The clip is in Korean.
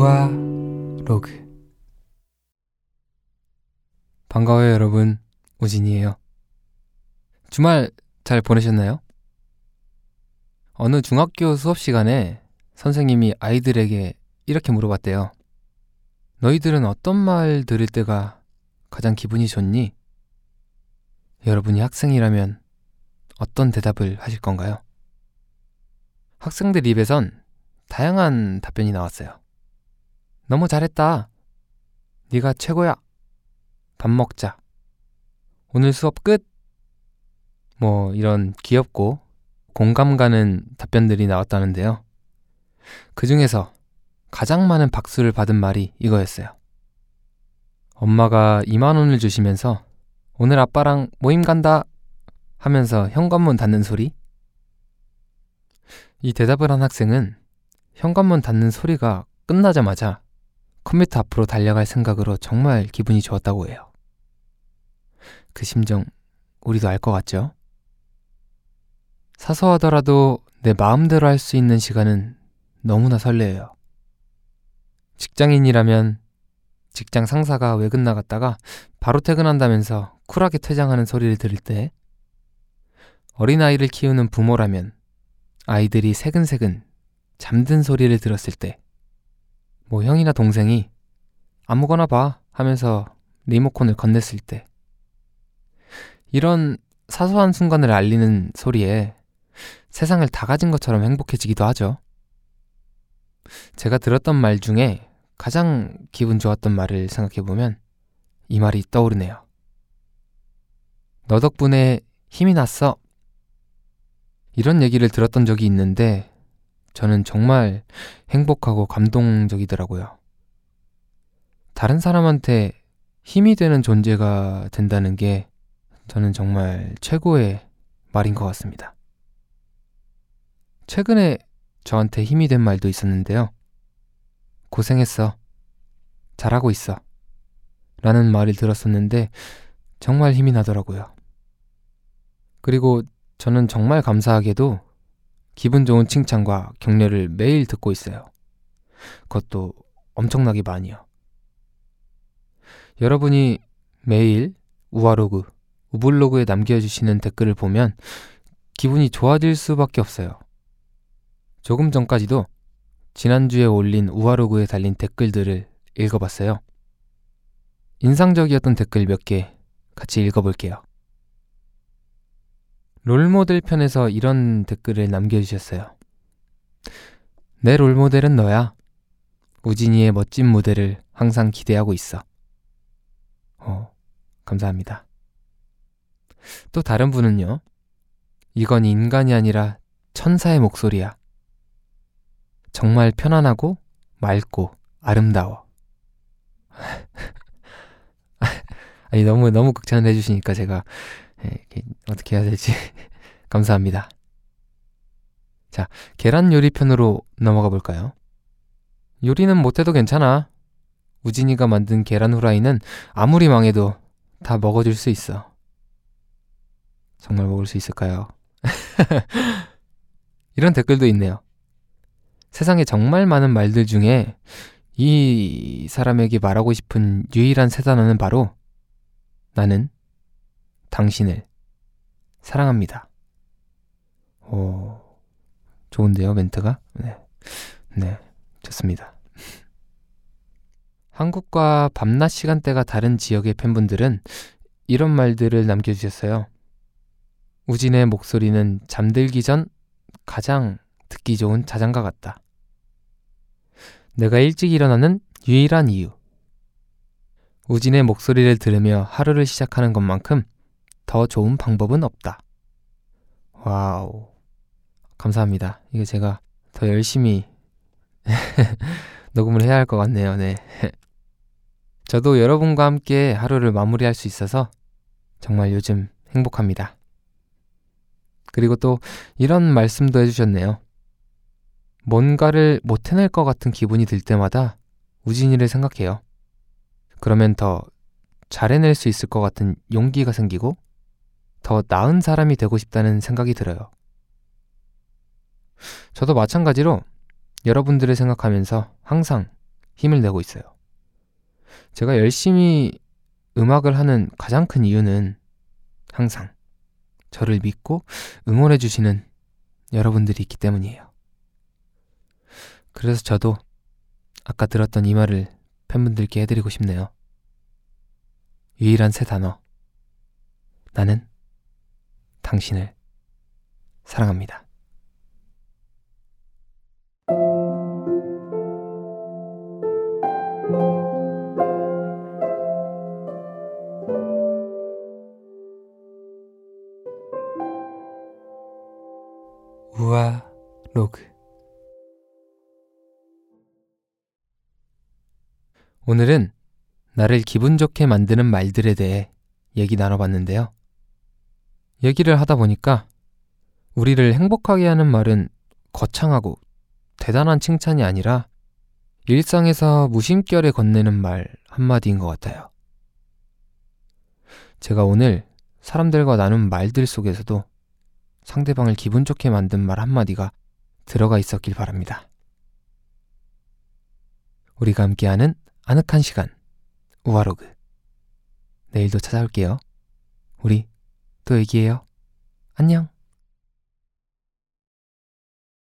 우아 로그 반가워요 여러분 우진이에요 주말 잘 보내셨나요? 어느 중학교 수업 시간에 선생님이 아이들에게 이렇게 물어봤대요 너희들은 어떤 말 들을 때가 가장 기분이 좋니? 여러분이 학생이라면 어떤 대답을 하실 건가요? 학생들 입에선 다양한 답변이 나왔어요. 너무 잘했다. 네가 최고야. 밥 먹자. 오늘 수업 끝. 뭐 이런 귀엽고 공감 가는 답변들이 나왔다는데요. 그 중에서 가장 많은 박수를 받은 말이 이거였어요. 엄마가 2만 원을 주시면서 오늘 아빠랑 모임 간다 하면서 현관문 닫는 소리? 이 대답을 한 학생은 현관문 닫는 소리가 끝나자마자 컴퓨터 앞으로 달려갈 생각으로 정말 기분이 좋았다고 해요. 그 심정 우리도 알 것 같죠? 사소하더라도 내 마음대로 할 수 있는 시간은 너무나 설레요. 직장인이라면 직장 상사가 외근 나갔다가 바로 퇴근한다면서 쿨하게 퇴장하는 소리를 들을 때, 어린아이를 키우는 부모라면 아이들이 새근새근 잠든 소리를 들었을 때, 뭐 형이나 동생이 아무거나 봐 하면서 리모컨을 건넸을 때, 이런 사소한 순간을 알리는 소리에 세상을 다 가진 것처럼 행복해지기도 하죠. 제가 들었던 말 중에 가장 기분 좋았던 말을 생각해보면 이 말이 떠오르네요. 너 덕분에 힘이 났어. 이런 얘기를 들었던 적이 있는데 저는 정말 행복하고 감동적이더라고요. 다른 사람한테 힘이 되는 존재가 된다는 게 저는 정말 최고의 말인 것 같습니다. 최근에 저한테 힘이 된 말도 있었는데요. 고생했어. 잘하고 있어. 라는 말을 들었었는데 정말 힘이 나더라고요. 그리고 저는 정말 감사하게도 기분 좋은 칭찬과 격려를 매일 듣고 있어요. 그것도 엄청나게 많이요. 여러분이 매일 우아로그, 우블로그에 남겨주시는 댓글을 보면 기분이 좋아질 수밖에 없어요. 조금 전까지도 지난주에 올린 우아로그에 달린 댓글들을 읽어봤어요. 인상적이었던 댓글 몇 개 같이 읽어볼게요. 롤모델 편에서 이런 댓글을 남겨주셨어요. 내 롤모델은 너야. 우진이의 멋진 무대를 항상 기대하고 있어. 어, 감사합니다. 또 다른 분은요. 이건 인간이 아니라 천사의 목소리야. 정말 편안하고 맑고 아름다워. 아니 너무 너무 극찬을 해주시니까 제가 예, 어떻게 해야 될지 감사합니다. 자 계란 요리 편으로 넘어가 볼까요? 요리는 못해도 괜찮아. 우진이가 만든 계란 후라이는 아무리 망해도 다 먹어줄 수 있어. 정말 먹을 수 있을까요? 이런 댓글도 있네요. 세상에 정말 많은 말들 중에 이 사람에게 말하고 싶은 유일한 세 단어는 바로 나는 당신을 사랑합니다. 오, 좋은데요, 멘트가? 네. 네, 좋습니다. 한국과 밤낮 시간대가 다른 지역의 팬분들은 이런 말들을 남겨주셨어요. 우진의 목소리는 잠들기 전 가장 듣기 좋은 자장가 같다. 내가 일찍 일어나는 유일한 이유. 우진의 목소리를 들으며 하루를 시작하는 것만큼 더 좋은 방법은 없다. 와우. 감사합니다. 이게 제가 더 열심히 녹음을 해야 할 것 같네요. 네. 저도 여러분과 함께 하루를 마무리할 수 있어서 정말 요즘 행복합니다. 그리고 또 이런 말씀도 해주셨네요. 뭔가를 못 해낼 것 같은 기분이 들 때마다 우진이를 생각해요. 그러면 더 잘해낼 수 있을 것 같은 용기가 생기고 더 나은 사람이 되고 싶다는 생각이 들어요. 저도 마찬가지로 여러분들을 생각하면서 항상 힘을 내고 있어요. 제가 열심히 음악을 하는 가장 큰 이유는 항상 저를 믿고 응원해주시는 여러분들이 있기 때문이에요. 그래서 저도 아까 들었던 이 말을 팬분들께 해드리고 싶네요. 유일한 새 단어. 나는 당신을 사랑합니다. 우아 로그 오늘은 나를 기분 좋게 만드는 말들에 대해 얘기 나눠봤는데요. 얘기를 하다 보니까 우리를 행복하게 하는 말은 거창하고 대단한 칭찬이 아니라 일상에서 무심결에 건네는 말 한마디인 것 같아요. 제가 오늘 사람들과 나눈 말들 속에서도 상대방을 기분 좋게 만든 말 한마디가 들어가 있었길 바랍니다. 우리가 함께하는 아늑한 시간, 우아로그. 내일도 찾아올게요. 우리 또 얘기해요. 안녕.